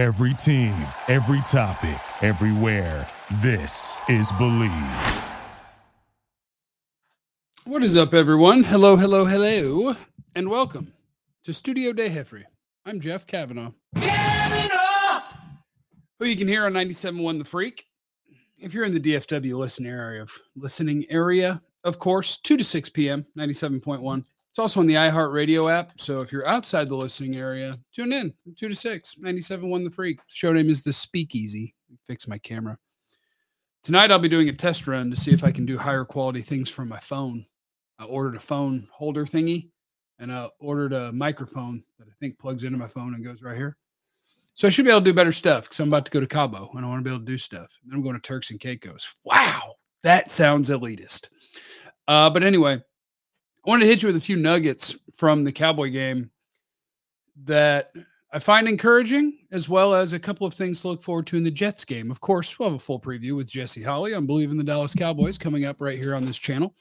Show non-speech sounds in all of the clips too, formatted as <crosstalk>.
Every team, every topic, everywhere. This is Bleav. What is up, everyone? Hello, hello, hello, and welcome to Studio Day Heffrey. I'm Jeff Cavanaugh. Who you can hear on 97.1 The Freak. If you're in the DFW listening area of listening area, of course, 2 to 6 p.m., 97.1. It's also on the iHeartRadio app. So if you're outside the listening area, tune in 2 to 6, 97.1 The Freak. Show name is The Speakeasy. Fix my camera. Tonight I'll be doing a test run to see if I can do higher quality things from my phone. I ordered a phone holder thingy and I ordered a microphone that I think plugs into my phone and goes right here. So I should be able to do better stuff because I'm about to go to Cabo and I want to be able to do stuff. then I'm going to Turks and Caicos. Wow, that sounds elitist. Uh, but anyway, I wanted to hit you with a few nuggets from the Cowboy game that I find encouraging, as well as a couple of things to look forward to in the Jets game. Of course, we'll have a full preview with Jesse Holly on Bleav in the Dallas Cowboys coming up right here on this channel.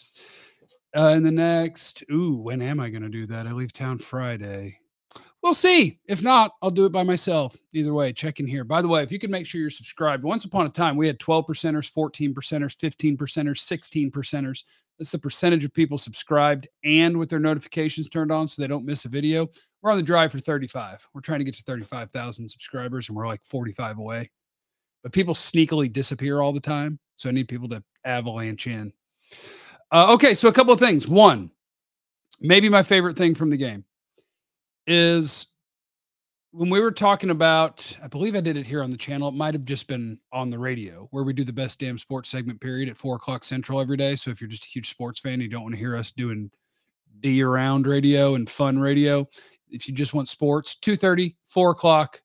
Uh, in the next, ooh, when am I going to do that? I leave town Friday. We'll see. If not, I'll do it by myself. Either way, check in here. By the way, if you can make sure you're subscribed, once upon a time we had 12 percenters, 14 percenters, 15 percenters, 16 percenters. That's the percentage of people subscribed and with their notifications turned on so they don't miss a video. We're on the drive for 35. We're trying to get to 35,000 subscribers and we're like 45 away. But people sneakily disappear all the time. So I need people to avalanche in. Uh, okay, so a couple of things. One, maybe my favorite thing from the game is when we were talking about, I believe I did it here on the channel. It might have just been on the radio where we do the best damn sports segment period at four o'clock central every day. So if you're just a huge sports fan, you don't want to hear us doing D around radio and fun radio. If you just want sports, 2:30, 4 o'clock,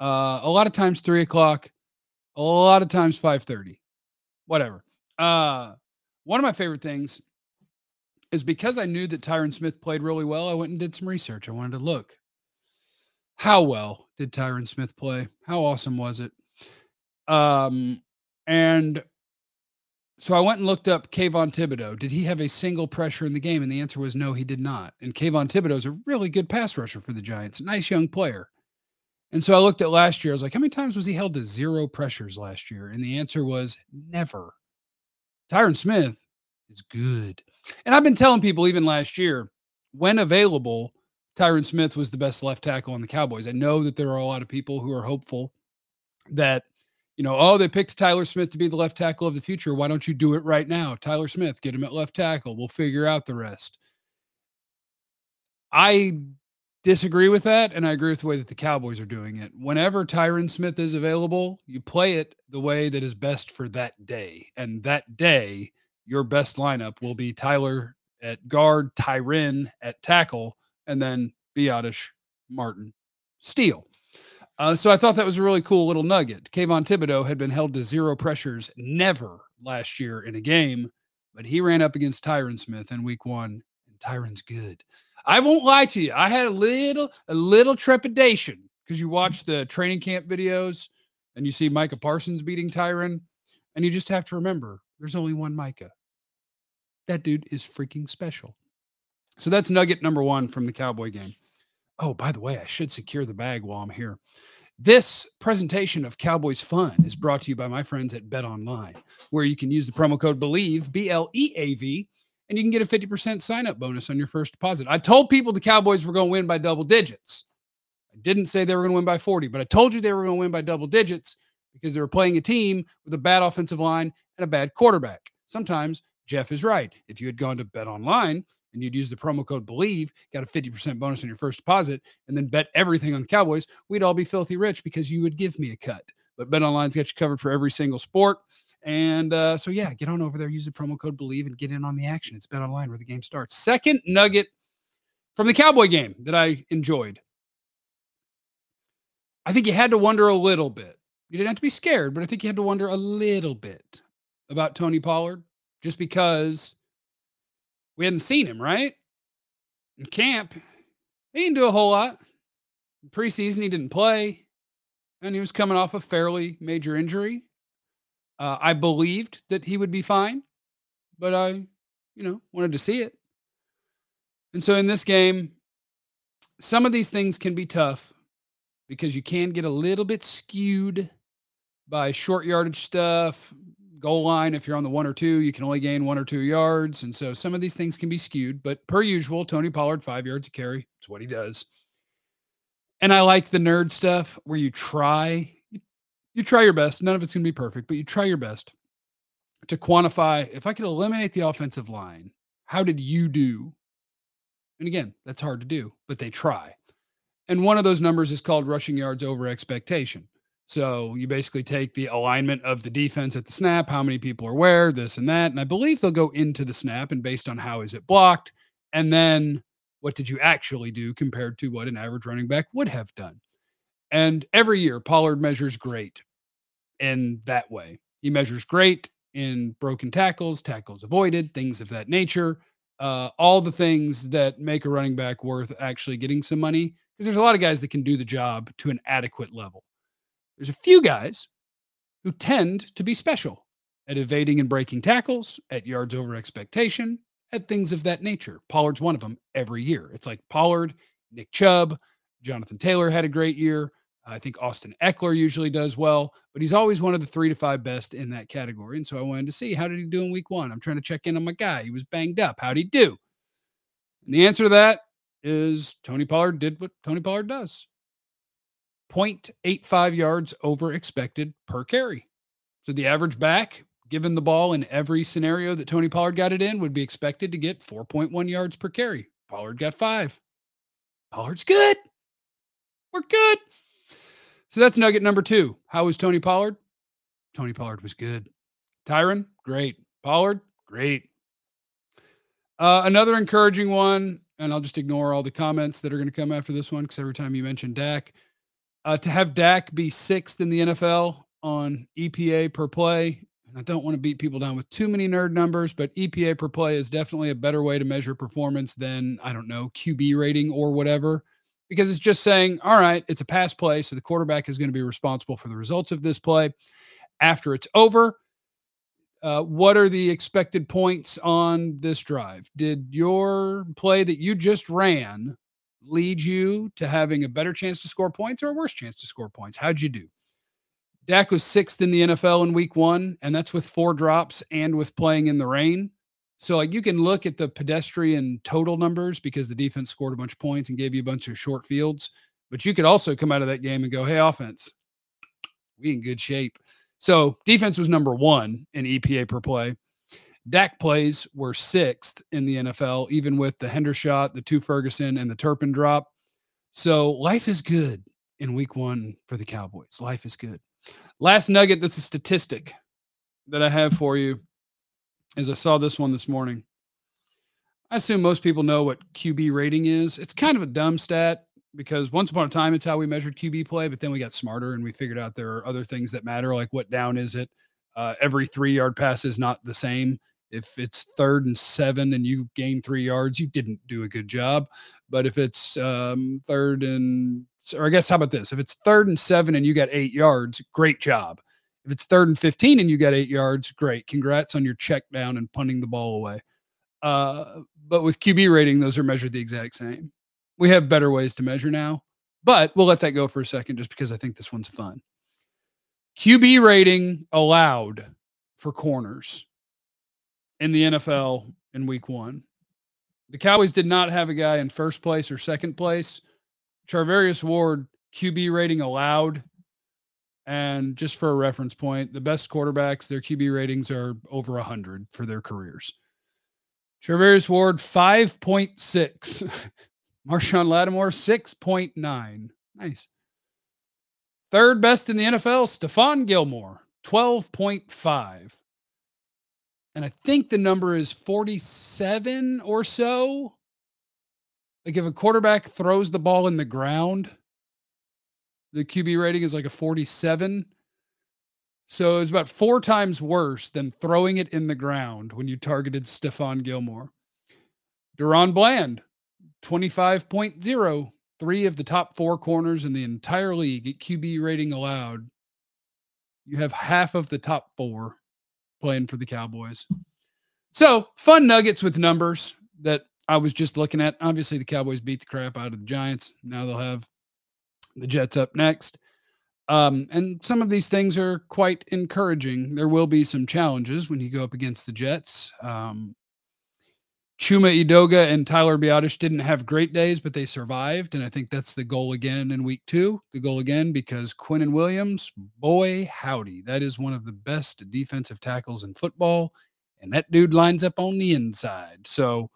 uh, a lot of times three o'clock, a lot of times 5:30, whatever. Uh, one of my favorite things is because I knew that Tyron Smith played really well, I went and did some research. I wanted to look. How well did Tyron Smith play? How awesome was it? Um, and so I went and looked up Kayvon Thibodeaux. Did he have a single pressure in the game? And the answer was no, he did not. And Kayvon Thibodeaux is a really good pass rusher for the Giants, nice young player. And so I looked at last year. I was like, how many times was he held to zero pressures last year? And the answer was never. Tyron Smith is good. And I've been telling people even last year, when available, Tyron Smith was the best left tackle on the Cowboys. I know that there are a lot of people who are hopeful that, you know, oh, they picked Tyler Smith to be the left tackle of the future. Why don't you do it right now? Tyler Smith, get him at left tackle. We'll figure out the rest. I disagree with that, and I agree with the way that the Cowboys are doing it. Whenever Tyron Smith is available, you play it the way that is best for that day. And that day, your best lineup will be Tyler at guard, Tyron at tackle, and then Biadasz, Martin, Steele. Uh, so I thought that was a really cool little nugget. Kayvon Thibodeaux had been held to zero pressures never last year in a game, but he ran up against Tyron Smith in week one, and Tyron's good. I won't lie to you. I had a little, a little trepidation because you watch the training camp videos and you see Micah Parsons beating Tyron, and you just have to remember there's only one Micah. That dude is freaking special. So that's nugget number one from the Cowboy game. Oh, by the way, I should secure the bag while I'm here. This presentation of Cowboys Fun is brought to you by my friends at Bet Online, where you can use the promo code BLEAV, B L E A V, and you can get a 50% sign up bonus on your first deposit. I told people the Cowboys were going to win by double digits. I didn't say they were going to win by 40, but I told you they were going to win by double digits because they were playing a team with a bad offensive line and a bad quarterback. Sometimes Jeff is right. If you had gone to Bet Online, and you'd use the promo code BLEAV got a 50% bonus on your first deposit and then bet everything on the cowboys we'd all be filthy rich because you would give me a cut. But bet online's got you covered for every single sport and uh, so yeah get on over there use the promo code BLEAV and get in on the action. It's bet online where the game starts. Second nugget from the cowboy game that i enjoyed. I think you had to wonder a little bit. You didn't have to be scared but i think you had to wonder a little bit about tony pollard just because we hadn't seen him, right? In camp, he didn't do a whole lot. In preseason, he didn't play, and he was coming off a fairly major injury. Uh, I believed that he would be fine, but I, you know, wanted to see it. And so in this game, some of these things can be tough because you can get a little bit skewed by short yardage stuff, goal line. If you're on the one or two, you can only gain one or two yards. And so some of these things can be skewed. But per usual, Tony Pollard, five yards to carry. It's what he does. And I like the nerd stuff where you try, you, try your best. None of it's going to be perfect, but you try your best to quantify if I could eliminate the offensive line, how did you do? And again, that's hard to do, but they try. And one of those numbers is called rushing yards over expectation. So you basically take the alignment of the defense at the snap, how many people are where, this and that. And I believe they'll go into the snap and based on how is it blocked, and then what did you actually do compared to what an average running back would have done. And every year, Pollard measures great in that way. He measures great in broken tackles, tackles avoided, things of that nature. Uh, all the things that make a running back worth actually getting some money because there's a lot of guys that can do the job to an adequate level. There's a few guys who tend to be special at evading and breaking tackles, at yards over expectation, at things of that nature. Pollard's one of them every year. It's like Pollard, Nick Chubb, Jonathan Taylor had a great year. I think Austin Ekeler usually does well, but he's always one of the three to five best in that category. And so I wanted to see how did he do in week one? I'm trying to check in on my guy. He was banged up. How'd he do? And the answer to that is Tony Pollard did what Tony Pollard does 0.85 yards over expected per carry. So the average back, given the ball in every scenario that Tony Pollard got it in, would be expected to get 4.1 yards per carry. Pollard got five. Pollard's good. We're good. So that's nugget number two. How was Tony Pollard? Tony Pollard was good. Tyron, great. Pollard, great. Uh, another encouraging one, and I'll just ignore all the comments that are going to come after this one because every time you mention Dak, uh, to have Dak be sixth in the NFL on EPA per play, and I don't want to beat people down with too many nerd numbers, but EPA per play is definitely a better way to measure performance than, I don't know, QB rating or whatever, because it's just saying, all right, it's a pass play. So the quarterback is going to be responsible for the results of this play. After it's over, uh, what are the expected points on this drive? Did your play that you just ran lead you to having a better chance to score points or a worse chance to score points? How'd you do? Dak was sixth in the NFL in week one, and that's with four drops and with playing in the rain. So, like, you can look at the pedestrian total numbers because the defense scored a bunch of points and gave you a bunch of short fields. But you could also come out of that game and go, hey, offense, we in good shape. So, defense was number one in EPA per play. Dak plays were sixth in the NFL, even with the Hendershot, the two Ferguson, and the Turpin drop. So life is good in week one for the Cowboys. Life is good. Last nugget that's a statistic that I have for you is I saw this one this morning. I assume most people know what QB rating is. It's kind of a dumb stat because once upon a time it's how we measured QB play, but then we got smarter and we figured out there are other things that matter, like what down is it? Uh, every three yard pass is not the same. If it's third and seven and you gain three yards, you didn't do a good job. But if it's um, third and, or I guess, how about this? If it's third and seven and you got eight yards, great job. If it's third and 15 and you got eight yards, great. Congrats on your check down and punting the ball away. Uh, but with QB rating, those are measured the exact same. We have better ways to measure now, but we'll let that go for a second just because I think this one's fun. QB rating allowed for corners in the NFL in week one. The Cowboys did not have a guy in first place or second place. Charvarius Ward, QB rating allowed. And just for a reference point, the best quarterbacks, their QB ratings are over 100 for their careers. Charvarius Ward, 5.6. <laughs> Marshon Lattimore, 6.9. Nice. Third best in the NFL, Stephon Gilmore, 12.5 and I think the number is 47 or so. Like if a quarterback throws the ball in the ground, the QB rating is like a 47. So it's about four times worse than throwing it in the ground when you targeted Stephon Gilmore. DaRon Bland, 25.0, three of the top four corners in the entire league at QB rating allowed. You have half of the top four playing for the Cowboys. So fun nuggets with numbers that I was just looking at. Obviously, the Cowboys beat the crap out of the Giants. Now they'll have The Jets up next. Um, and some of these things are quite encouraging. There will be some challenges when you go up against the Jets. Um, Chuma Edoga and Tyler Biadasz didn't have great days, but they survived. And I think that's the goal again in week two. The goal again, because Quinnen Williams, boy, howdy, that is one of the best defensive tackles in football. And that dude lines up on the inside. So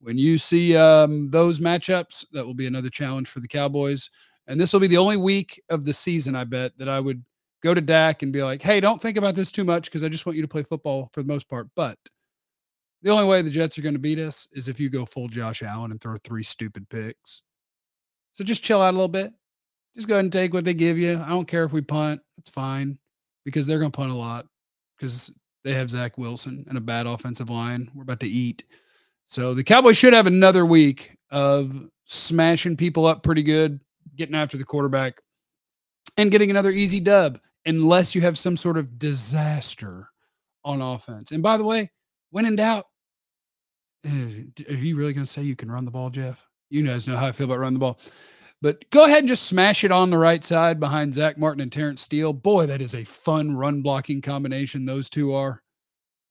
when you see um, those matchups, that will be another challenge for the Cowboys. And this will be the only week of the season, I bet, that I would go to Dak and be like, hey, don't think about this too much because I just want you to play football for the most part. But the only way the Jets are going to beat us is if you go full Josh Allen and throw three stupid picks. So just chill out a little bit. Just go ahead and take what they give you. I don't care if we punt. It's fine because they're going to punt a lot because they have Zach Wilson and a bad offensive line. We're about to eat. So the Cowboys should have another week of smashing people up pretty good, getting after the quarterback, and getting another easy dub, unless you have some sort of disaster on offense. And by the way, when in doubt, are you really going to say you can run the ball, Jeff? You guys know how I feel about running the ball. But go ahead and just smash it on the right side behind Zach Martin and Terrence Steele. Boy, that is a fun run blocking combination. Those two are.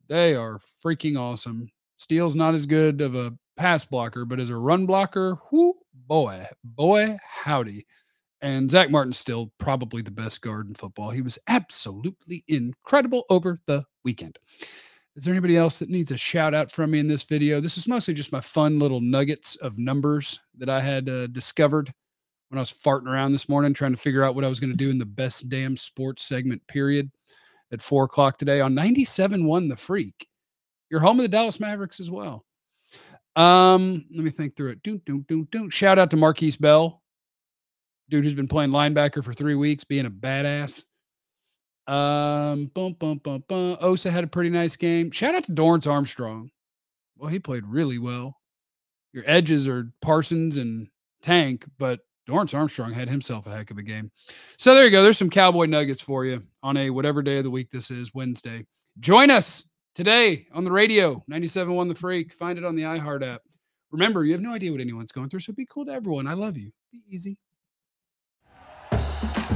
They are freaking awesome. Steele's not as good of a pass blocker, but as a run blocker, whoo, boy, boy, howdy. And Zach Martin's still probably the best guard in football. He was absolutely incredible over the weekend. Is there anybody else that needs a shout out from me in this video? This is mostly just my fun little nuggets of numbers that I had uh, discovered when I was farting around this morning trying to figure out what I was going to do in the best damn sports segment period at four o'clock today on 97 1 The Freak. You're home of the Dallas Mavericks as well. Um, let me think through it. Doom, doom, doom, doom. Shout out to Markquese Bell, dude who's been playing linebacker for three weeks, being a badass. Um, bum, bum, bum, bum. Osa had a pretty nice game. Shout out to Dorance Armstrong. Well, he played really well. Your edges are Parsons and Tank, but Dorance Armstrong had himself a heck of a game. So there you go. There's some cowboy nuggets for you on a whatever day of the week this is, Wednesday. Join us today on the radio, 97.1 The Freak. Find it on the iHeart app. Remember, you have no idea what anyone's going through, so be cool to everyone. I love you. Be easy.